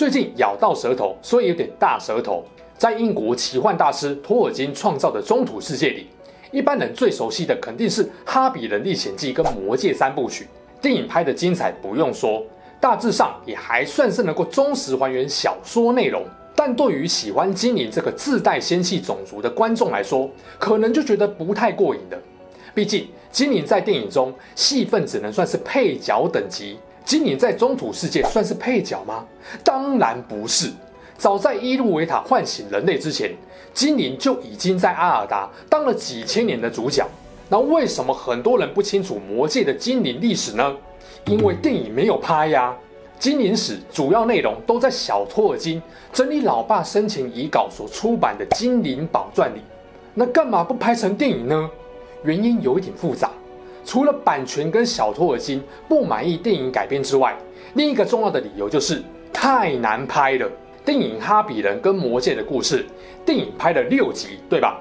最近咬到舌头，所以有点大舌头。在英国奇幻大师托尔金创造的中土世界里，一般人最熟悉的肯定是《哈比人历险记》跟《魔戒》三部曲。电影拍的精彩不用说，大致上也还算是能够忠实还原小说内容。但对于喜欢精灵这个自带仙气种族的观众来说，可能就觉得不太过瘾的。毕竟精灵在电影中戏份只能算是配角等级。精灵在中土世界算是配角吗？当然不是。早在伊露维塔唤醒人类之前，精灵就已经在阿尔达当了几千年的主角。那为什么很多人不清楚魔界的精灵历史呢？因为电影没有拍呀。精灵史主要内容都在小托尔金整理老爸生前遗稿所出版的《精灵宝传》里。那干嘛不拍成电影呢？原因有一点复杂。除了版权跟小托尔金不满意电影改编之外，另一个重要的理由就是太难拍了。电影《哈比人》跟《魔戒》的故事，电影拍了六集，对吧？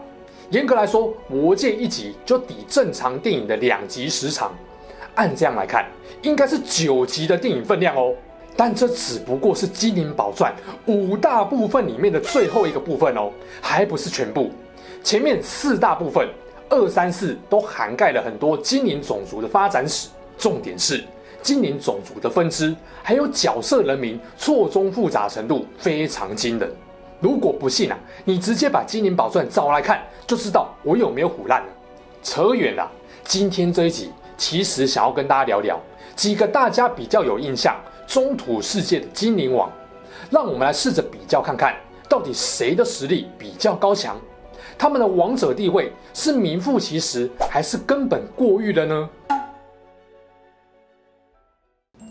严格来说，《魔戒》一集就抵正常电影的两集时长。按这样来看，应该是九集的电影分量哦。但这只不过是《精灵宝钻》五大部分里面的最后一个部分哦，还不是全部。前面四大部分。二三四都涵盖了很多精灵种族的发展史，重点是精灵种族的分支，还有角色人名错综复杂程度非常惊人。如果不信啊，你直接把《精灵宝钻》找来看，就知道我有没有唬烂了。扯远了，今天这一集其实想要跟大家聊聊几个大家比较有印象中土世界的精灵王，让我们来试着比较看看，到底谁的实力比较高强。他们的王者地位是名副其实，还是根本过誉了呢？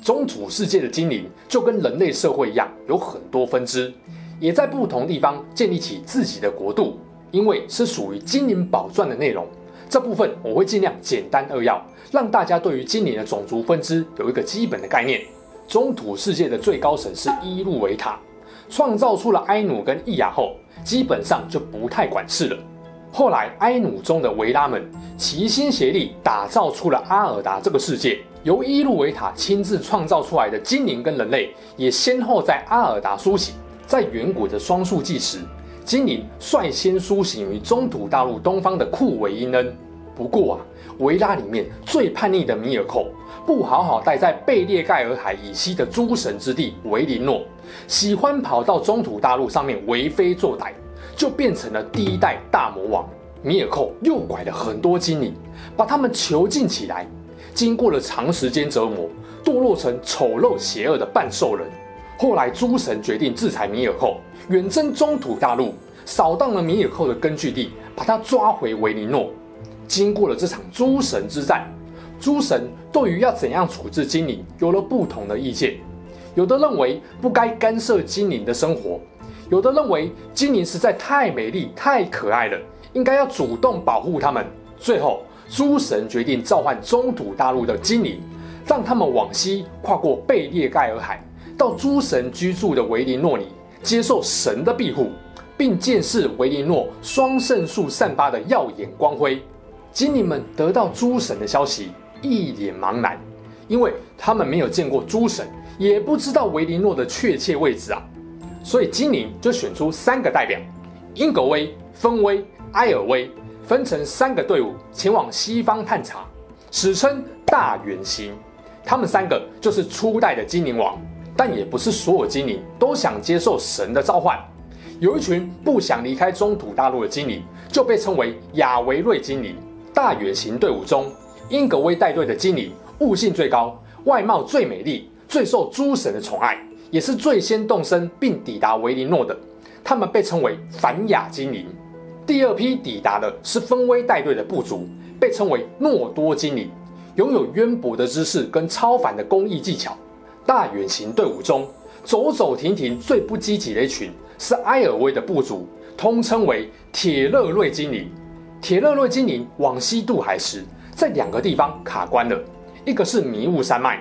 中土世界的精灵就跟人类社会一样，有很多分支，也在不同地方建立起自己的国度。因为是属于精灵宝钻的内容，这部分我会尽量简单扼要，让大家对于精灵的种族分支有一个基本的概念。中土世界的最高神是伊露维塔。创造出了埃努跟易雅后，基本上就不太管事了。后来，埃努中的维拉们齐心协力，打造出了阿尔达这个世界。由伊露维塔亲自创造出来的精灵跟人类，也先后在阿尔达苏醒。在远古的双树纪时，精灵率先苏醒于中土大陆东方的库维因恩。不过啊，维拉里面最叛逆的米尔寇，不好好待在贝列盖尔海以西的诸神之地维林诺，喜欢跑到中土大陆上面为非作歹，就变成了第一代大魔王。米尔寇诱拐了很多精灵，把他们囚禁起来，经过了长时间折磨，堕落成丑陋邪恶的半兽人。后来诸神决定制裁米尔寇，远征中土大陆，扫荡了米尔寇的根据地，把他抓回维林诺。经过了这场诸神之战。诸神对于要怎样处置精灵有了不同的意见，有的认为不该干涉精灵的生活，有的认为精灵实在太美丽、太可爱了，应该要主动保护他们。最后，诸神决定召唤中土大陆的精灵，让他们往西跨过贝列盖尔海，到诸神居住的维林诺里，接受神的庇护，并见识维林诺双圣树散发的耀眼光辉。精灵们得到诸神的消息。一脸茫然，因为他们没有见过诸神，也不知道维林诺的确切位置啊。所以精灵就选出三个代表：英格威、芬威、埃尔威，分成三个队伍前往西方探查，史称大远行。他们三个就是初代的精灵王，但也不是所有精灵都想接受神的召唤。有一群不想离开中土大陆的精灵，就被称为亚维瑞精灵。大远行队伍中。英格威带队的精灵悟性最高，外貌最美丽，最受诸神的宠爱，也是最先动身并抵达维林诺的。他们被称为凡雅精灵。第二批抵达的是芬威带队的部族，被称为诺多精灵，拥有渊博的知识跟超凡的工艺技巧。大远行队伍中走走停停最不积极的一群是埃尔威的部族，通称为铁勒瑞精灵。铁勒瑞精灵往西渡海时，在两个地方卡关了，一个是迷雾山脉，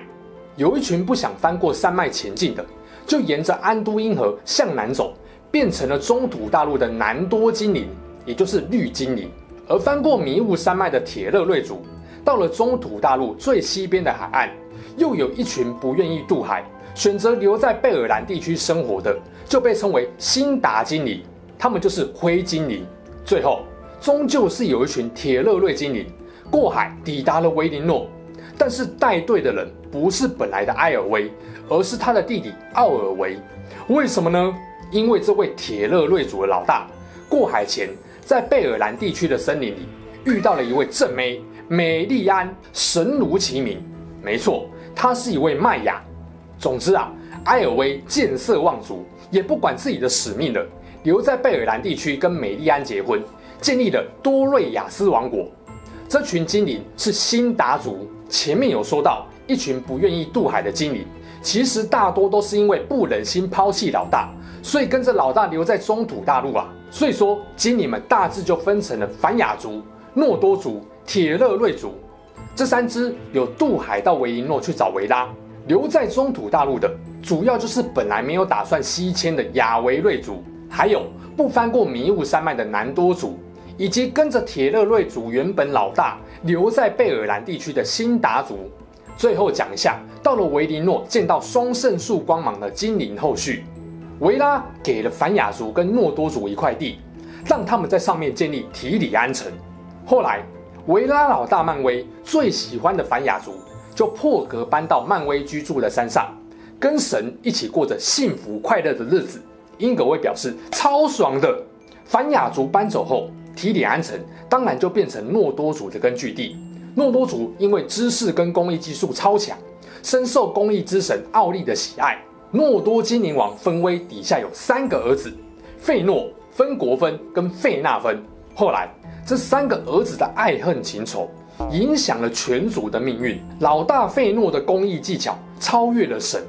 有一群不想翻过山脉前进的，就沿着安都因河向南走，变成了中土大陆的南多精灵，也就是绿精灵。而翻过迷雾山脉的铁勒瑞族，到了中土大陆最西边的海岸，又有一群不愿意渡海，选择留在贝尔兰地区生活的，就被称为辛达精灵，他们就是灰精灵。最后，终究是有一群铁勒瑞精灵过海抵达了维林诺，但是带队的人不是本来的埃尔威，而是他的弟弟奥尔维。为什么呢？因为这位铁勒瑞族的老大过海前，在贝尔兰地区的森林里遇到了一位正妹美丽安，神如其名，没错。他是一位麦雅。总之啊，埃尔威见色忘族，也不管自己的使命了，留在贝尔兰地区跟美丽安结婚，建立了多瑞亚斯王国。这群精灵是辛达族。前面有说到，一群不愿意渡海的精灵，其实大多都是因为不忍心抛弃老大，所以跟着老大留在中土大陆啊。所以说，精灵们大致就分成了凡雅族、诺多族、铁勒瑞族。这三支有渡海到维林诺去找维拉，留在中土大陆的主要就是本来没有打算西迁的雅维瑞族，还有不翻过迷雾山脉的南多族，以及跟着铁勒瑞族原本老大留在贝尔兰地区的辛达族。最后讲一下，到了维林诺见到双圣树光芒的精灵后续，维拉给了凡雅族跟诺多族一块地，让他们在上面建立提里安城。后来。维拉老大曼威最喜欢的凡雅族就破格搬到曼威居住的山上，跟神一起过着幸福快乐的日子。英格威表示超爽的。凡雅族搬走后，提里安城当然就变成诺多族的根据地。诺多族因为知识跟工艺技术超强，深受工艺之神奥利的喜爱。诺多精灵王芬威底下有三个儿子：费诺、芬国芬跟费纳芬。后来。这三个儿子的爱恨情仇影响了全族的命运。老大费诺的工艺技巧超越了神，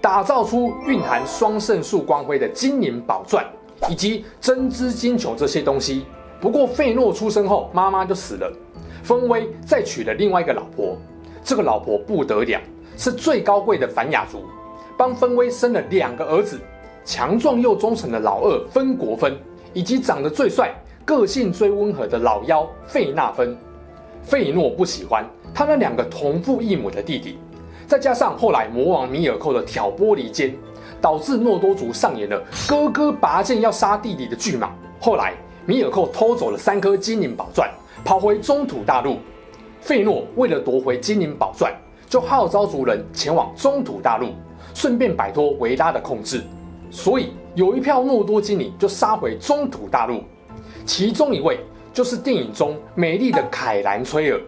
打造出蕴含双圣树光辉的精灵宝钻以及真知金球这些东西。不过费诺出生后，妈妈就死了。芬威再娶了另外一个老婆，这个老婆不得了，是最高贵的凡雅族，帮芬威生了两个儿子：强壮又忠诚的老二芬国芬，以及长得最帅。个性最温和的老幺费纳芬，费诺不喜欢他那两个同父异母的弟弟，再加上后来魔王米尔寇的挑拨离间，导致诺多族上演了哥哥拔剑要杀弟弟的剧码。后来米尔寇偷走了三颗精灵宝钻，跑回中土大陆。费诺为了夺回精灵宝钻，就号召族人前往中土大陆，顺便摆脱维拉的控制。所以有一票诺多精灵就杀回中土大陆。其中一位就是电影中美丽的凯兰崔尔，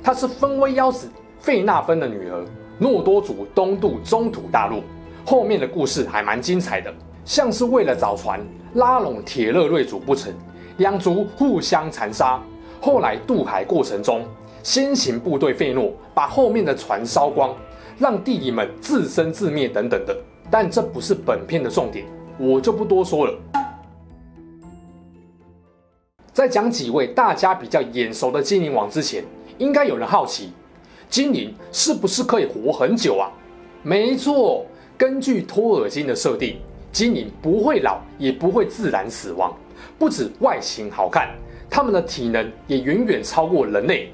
她是芬威妖子费纳芬的女儿。诺多族东渡中土大陆，后面的故事还蛮精彩的，像是为了找船拉拢铁勒瑞族不成，两族互相残杀。后来渡海过程中，先行部队费诺把后面的船烧光，让弟弟们自生自灭等等的。但这不是本片的重点，我就不多说了。在讲几位大家比较眼熟的精灵王之前，应该有人好奇，精灵是不是可以活很久啊？没错，根据托尔金的设定，精灵不会老，也不会自然死亡。不止外形好看，他们的体能也远远超过人类。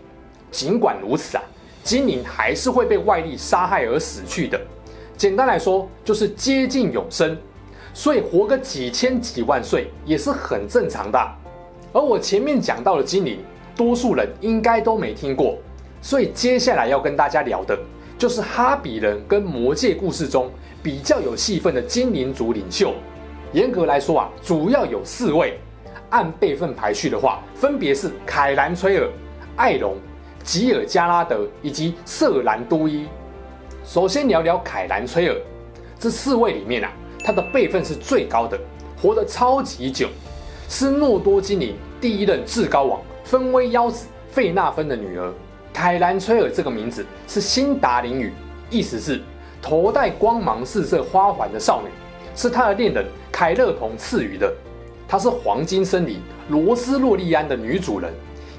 尽管如此啊，精灵还是会被外力杀害而死去的。简单来说，就是接近永生，所以活个几千几万岁也是很正常的。而我前面讲到的精灵，多数人应该都没听过，所以接下来要跟大家聊的，就是哈比人跟魔戒故事中比较有戏份的精灵族领袖。严格来说啊，主要有四位，按辈分排序的话，分别是凯兰崔尔、艾隆、吉尔加拉德以及瑟兰都伊。首先聊聊凯兰崔尔，这四位里面啊，他的辈分是最高的，活得超级久。是诺多精灵第一任至高王芬威妖子费纳芬的女儿。凯兰崔尔这个名字是辛达灵语，意思是头戴光芒四射花环的少女，是他的恋人凯勒同赐予的。她是黄金森林罗斯洛利安的女主人，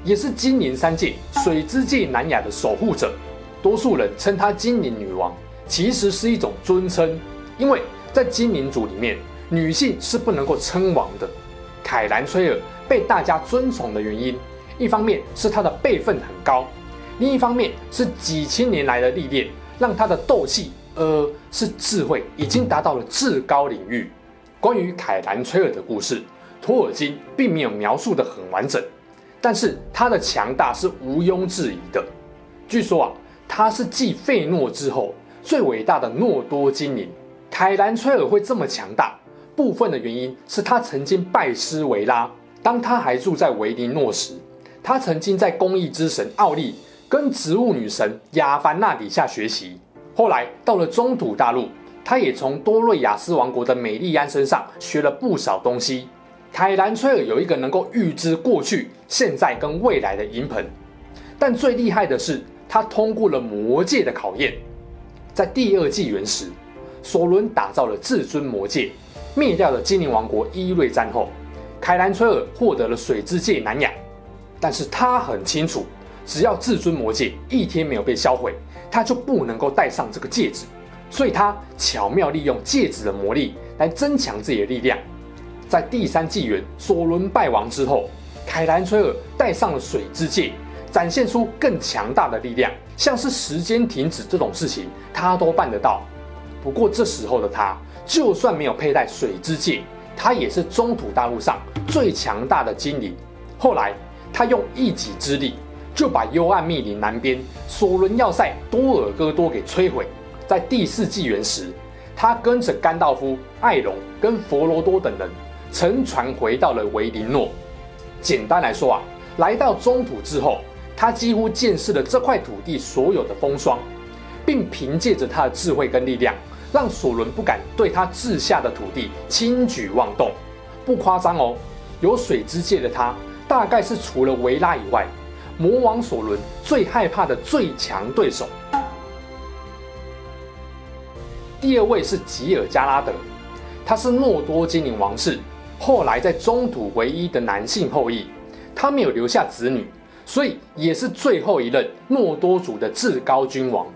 也是精灵三界水之界南雅的守护者。多数人称她精灵女王，其实是一种尊称，因为在精灵族里面，女性是不能够称王的。凯兰崔尔被大家尊崇的原因，一方面是她的辈分很高，另一方面是几千年来的历练，让她的斗气，呃，是智慧已经达到了至高领域。关于凯兰崔尔的故事，托尔金并没有描述得很完整，但是他的强大是毋庸置疑的。据说啊。他是继费诺之后最伟大的诺多精灵。凯兰崔尔会这么强大，部分的原因是他曾经拜师维拉。当他还住在维林诺时，他曾经在工艺之神奥利跟植物女神亚凡娜底下学习。后来到了中土大陆，他也从多瑞亚斯王国的美丽安身上学了不少东西。凯兰崔尔有一个能够预知过去、现在跟未来的银盆，但最厉害的是。他通过了魔戒的考验，在第二纪元时，索伦打造了至尊魔戒，灭掉了精灵王国伊瑞詹后，凯兰崔尔获得了水之界南亚。但是他很清楚，只要至尊魔戒一天没有被销毁，他就不能够戴上这个戒指。所以他巧妙利用戒指的魔力来增强自己的力量。在第三纪元，索伦败亡之后，凯兰崔尔戴上了水之戒。展现出更强大的力量，像是时间停止这种事情，他都办得到。不过这时候的他，就算没有佩戴水之戒，他也是中土大陆上最强大的精灵。后来，他用一己之力，就把幽暗密林南边索伦要塞多尔戈多给摧毁。在第四纪元时，他跟着甘道夫、艾隆跟佛罗多等人乘船回到了维林诺。简单来说啊，来到中土之后。他几乎见识了这块土地所有的风霜，并凭借着他的智慧跟力量，让索伦不敢对他治下的土地轻举妄动。不夸张哦，有水之戒的他，大概是除了维拉以外，魔王索伦最害怕的最强对手。第二位是吉尔加拉德，他是诺多精灵王室后来在中土唯一的男性后裔，他没有留下子女。所以也是最后一任诺多族的至高君王，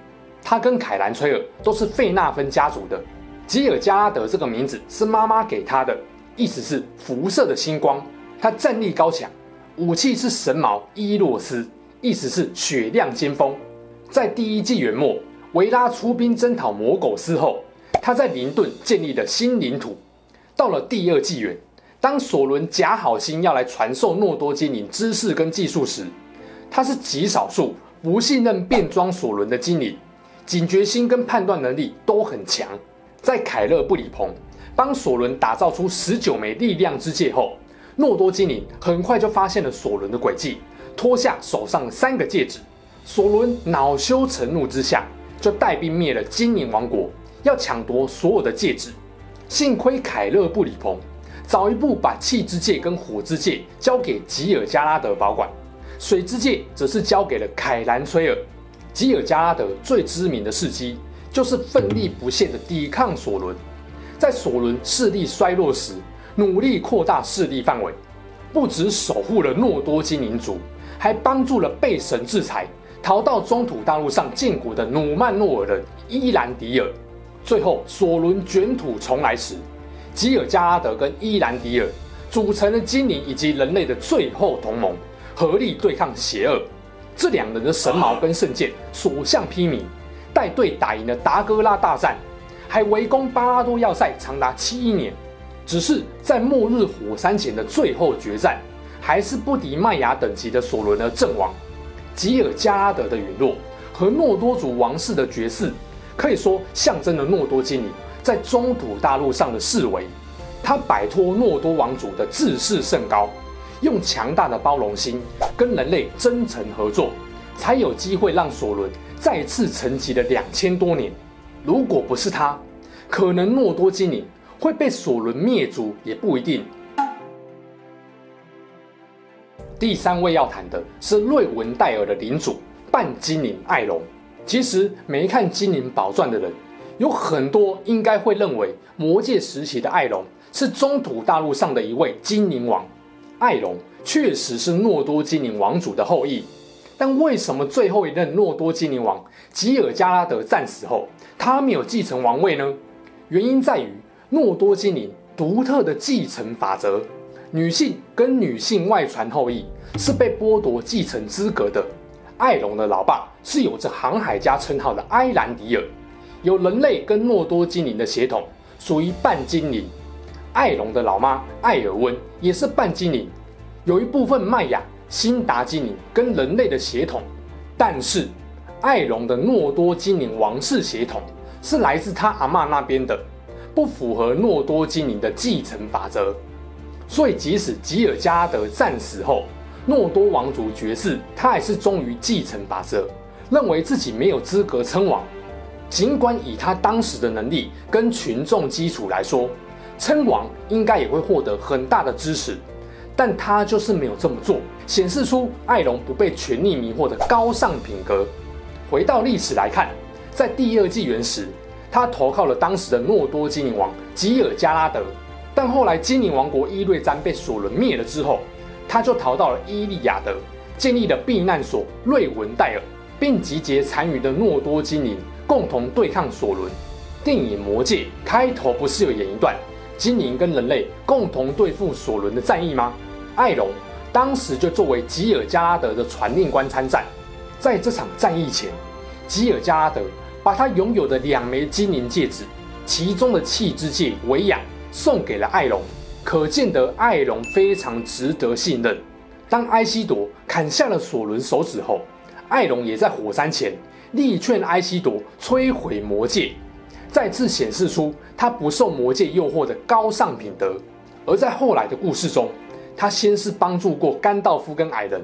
他跟凯兰崔尔都是费纳芬家族的。吉尔加拉德这个名字是妈妈给他的，意思是辐射的星光。他战力高强，武器是神矛伊洛斯，意思是雪亮尖锋。在第一纪元末，维拉出兵征讨魔苟斯后，他在林顿建立了新领土。到了第二纪元，当索伦假好心要来传授诺多精灵知识跟技术时，他是极少数不信任变装索伦的精灵，警觉心跟判断能力都很强。在凯勒布里蓬帮索伦打造出十九枚力量之戒后，诺多精灵很快就发现了索伦的诡计，脱下手上的三个戒指。索伦恼羞成怒之下，就带兵灭了精灵王国，要抢夺所有的戒指。幸亏凯勒布里蓬早一步把气之戒跟火之戒交给吉尔加拉德保管。水之戒则是交给了凯兰崔尔。吉尔加拉德最知名的事迹，就是奋力不懈地抵抗索伦。在索伦势力衰落时，努力扩大势力范围，不只守护了诺多精灵族，还帮助了被神制裁、逃到中土大陆上建国的努曼诺尔人伊兰迪尔。最后，索伦卷土重来时，吉尔加拉德跟伊兰迪尔组成了精灵以及人类的最后同盟。合力对抗邪恶，这两人的神矛跟圣剑所向披靡，带队打赢了达哥拉大战，还围攻巴拉多要塞长达七年。只是在末日火山前的最后决战，还是不敌麦雅等级的索伦而阵亡。吉尔加拉德的陨落和诺多族王室的绝嗣，可以说象征了诺多精灵在中土大陆上的式微。他摆脱诺多王族的自视甚高。用强大的包容心跟人类真诚合作，才有机会让索伦再次沉寂了两千多年。如果不是他，可能诺多精灵会被索伦灭族也不一定。第三位要谈的是瑞文戴尔的领主半精灵艾隆。其实没看《精灵宝钻》的人，有很多应该会认为魔戒时期的艾隆是中土大陆上的一位精灵王。艾隆确实是诺多精灵王族的后裔，但为什么最后一任诺多精灵王吉尔加拉德战死后，他没有继承王位呢？原因在于诺多精灵独特的继承法则，女性跟女性外传后裔是被剥夺继承资格的。艾隆的老爸是有着航海家称号的埃兰迪尔，有人类跟诺多精灵的血统，属于半精灵。艾隆的老妈艾尔温也是半精灵，有一部分麦雅、辛达精灵跟人类的血统，但是艾隆的诺多精灵王室血统是来自他阿妈那边的，不符合诺多精灵的继承法则，所以即使吉尔加德战死后，诺多王族绝嗣，他还是忠于继承法则，认为自己没有资格称王。尽管以他当时的能力跟群众基础来说，称王应该也会获得很大的支持，但他就是没有这么做，显示出艾隆不被权力迷惑的高尚品格。回到历史来看，在第二纪元时，他投靠了当时的诺多精灵王吉尔加拉德，但后来精灵王国伊瑞詹被索伦灭了之后。他就逃到了伊利亚德，建立了避难所瑞文戴尔，并集结残余的诺多精灵，共同对抗索伦。电影《魔戒》开头不是有演一段精灵跟人类共同对付索伦的战役吗？艾隆当时就作为吉尔加拉德的传令官参战，在这场战役前，吉尔加拉德把他拥有的两枚精灵戒指，其中的气之戒维亚送给了艾隆。可见得艾隆非常值得信任。当埃西铎砍下了索伦手指后，艾隆也在火山前力劝埃西铎摧毁魔戒，再次显示出他不受魔戒诱惑的高尚品德。而在后来的故事中，他先是帮助过甘道夫跟矮人，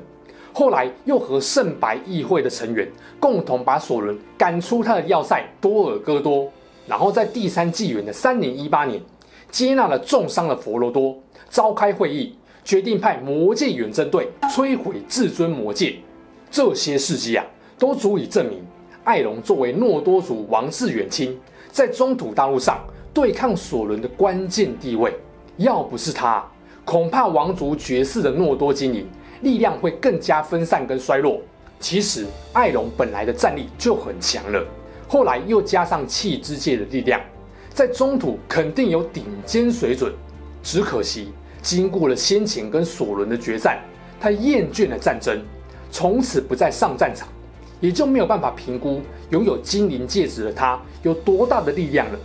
后来又和圣白议会的成员共同把索伦赶出他的要塞多尔戈多，然后在第三纪元的三零一八年。接纳了重伤的佛罗多，召开会议，决定派魔戒远征队摧毁至尊魔戒。这些事迹啊，都足以证明艾隆作为诺多族王室远亲，在中土大陆上对抗索伦的关键地位。要不是他，恐怕王族绝嗣的诺多精灵力量会更加分散跟衰弱。其实艾隆本来的战力就很强了，后来又加上气之界的力量。在中土肯定有顶尖水准，只可惜经过了先前跟索伦的决战，他厌倦了战争，从此不再上战场，也就没有办法评估拥有精灵戒指的他有多大的力量了。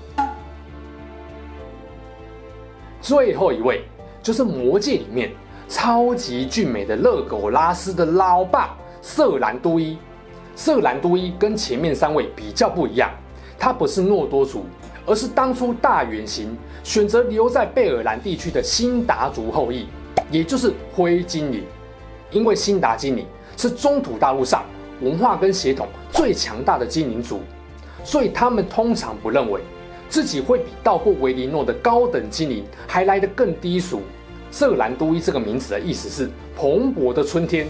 最后一位就是魔戒里面超级俊美的勒苟拉斯的老爸瑟兰都伊。瑟兰都伊跟前面三位比较不一样，他不是诺多族。而是当初大远行选择留在贝尔兰地区的辛达族后裔，也就是灰精灵。因为辛达精灵是中土大陆上文化跟血统最强大的精灵族，所以他们通常不认为自己会比到过维林诺的高等精灵还来得更低俗。瑟兰都伊这个名字的意思是蓬勃的春天。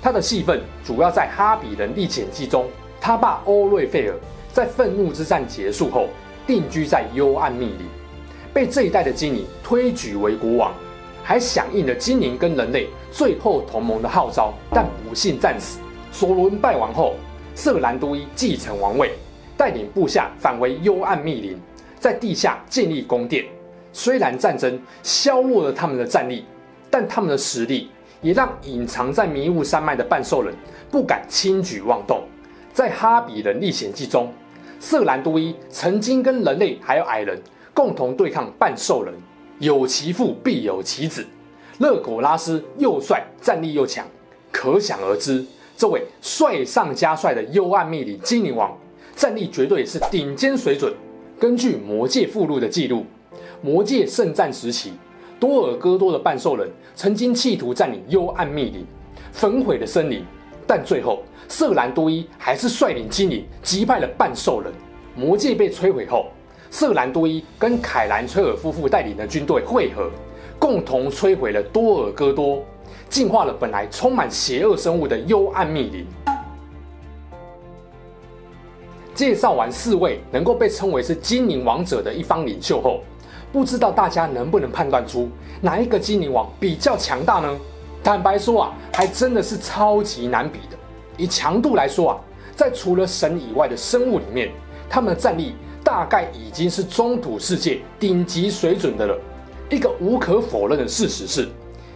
他的戏份主要在《哈比人历险记》中，他爸欧瑞费尔在愤怒之战结束后。定居在幽暗密林，被这一代的精灵推举为国王，还响应了精灵跟人类最后同盟的号召，但不幸战死。索伦败亡后，瑟兰都伊继承王位，带领部下返回幽暗密林，在地下建立宫殿。虽然战争削弱了他们的战力，但他们的实力也让隐藏在迷雾山脉的半兽人不敢轻举妄动。在《哈比人历险记》中。瑟兰都伊曾经跟人类还有矮人共同对抗半兽人，有其父必有其子。勒苟拉斯又帅，战力又强，可想而知，这位帅上加帅的幽暗密林精灵王，战力绝对是顶尖水准。根据《魔界》附录的记录，魔界圣战时期，多尔戈多的半兽人曾经企图占领幽暗密林，焚毁了森林。但最后，瑟兰多伊还是率领精灵击败了半兽人。魔界被摧毁后，瑟兰多伊跟凯兰崔尔夫妇带领的军队会合，共同摧毁了多尔戈多，净化了本来充满邪恶生物的幽暗密林。介绍完四位能够被称为是精灵王者的一方领袖后，不知道大家能不能判断出哪一个精灵王比较强大呢？坦白说啊，还真的是超级难比的。以强度来说啊，在除了神以外的生物里面，他们的战力大概已经是中土世界顶级水准的了。一个无可否认的事实是，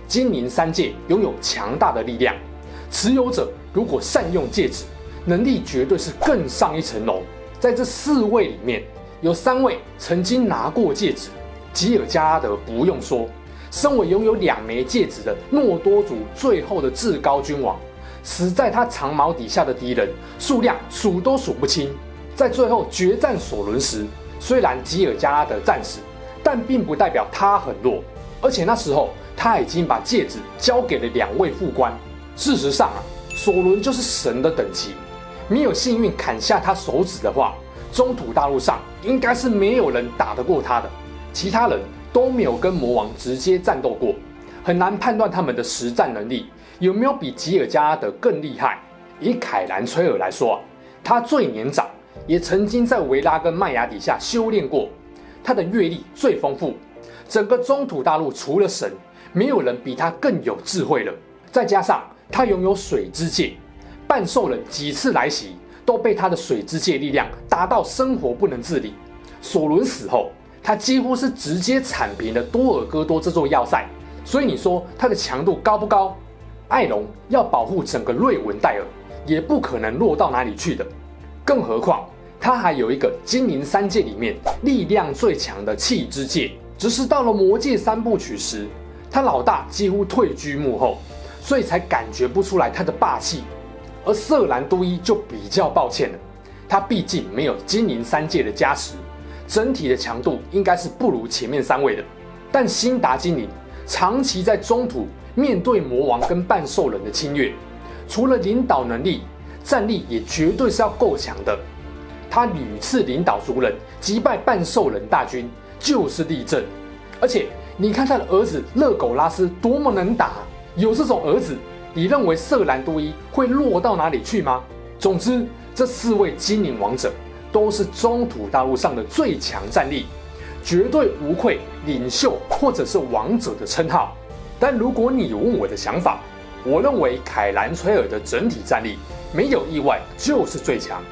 精灵三界拥有强大的力量，持有者如果善用戒指，能力绝对是更上一层楼。在这四位里面，有三位曾经拿过戒指，吉尔加拉德不用说，身为拥有两枚戒指的诺多族最后的至高君王，死在他长矛底下的敌人数量数都数不清。在最后决战索伦时，虽然吉尔加拉德战死，但并不代表他很弱，而且那时候他已经把戒指交给了两位副官。事实上啊，索伦就是神的等级，没有幸运砍下他手指的话，中土大陆上应该是没有人打得过他的。其他人都没有跟魔王直接战斗过，很难判断他们的实战能力有没有比吉尔加德更厉害。以凯兰崔尔来说，他最年长，也曾经在维拉跟麦雅底下修炼过。他的阅历最丰富，整个中土大陆除了神，没有人比他更有智慧了。再加上他拥有水之戒，半兽人几次来袭都被他的水之戒力量打到生活不能自理。索伦死后，他几乎是直接铲平了多尔戈多这座要塞。所以你说他的强度高不高？艾隆要保护整个瑞文戴尔，也不可能弱到哪里去的。更何况。他还有一个精灵三界里面力量最强的气之戒，只是到了魔戒三部曲时，他老大几乎退居幕后，所以才感觉不出来他的霸气。而瑟兰都伊就比较抱歉了，他毕竟没有精灵三界的加持，整体的强度应该是不如前面三位的。但辛达精灵长期在中土面对魔王跟半兽人的侵略，除了领导能力，战力也绝对是要够强的。他屡次领导族人击败半兽人大军，就是例证。而且你看他的儿子勒狗拉斯多么能打，有这种儿子，你认为瑟兰多伊会弱到哪里去吗？总之，这四位精灵王者都是中土大陆上的最强战力，绝对无愧领袖或者是王者的称号。但如果你问我的想法，我认为凯兰崔尔的整体战力没有意外就是最强，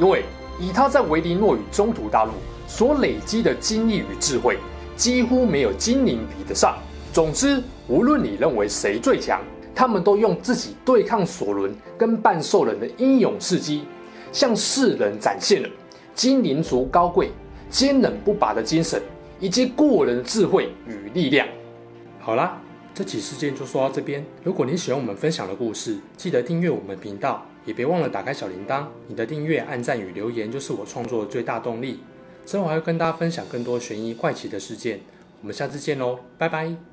因为。以他在维林诺与中土大陆所累积的经历与智慧，几乎没有精灵比得上。总之，无论你认为谁最强，他们都用自己对抗索伦跟半兽人的英勇事迹，向世人展现了精灵族高贵、坚韧不拔的精神，以及过人智慧与力量。好啦，这起事件就说到这边。如果你喜欢我们分享的故事，记得订阅我们频道。也别忘了打开小铃铛，你的订阅、按赞与留言就是我创作的最大动力。之后还会跟大家分享更多悬疑怪奇的事件，我们下次见喽，拜拜。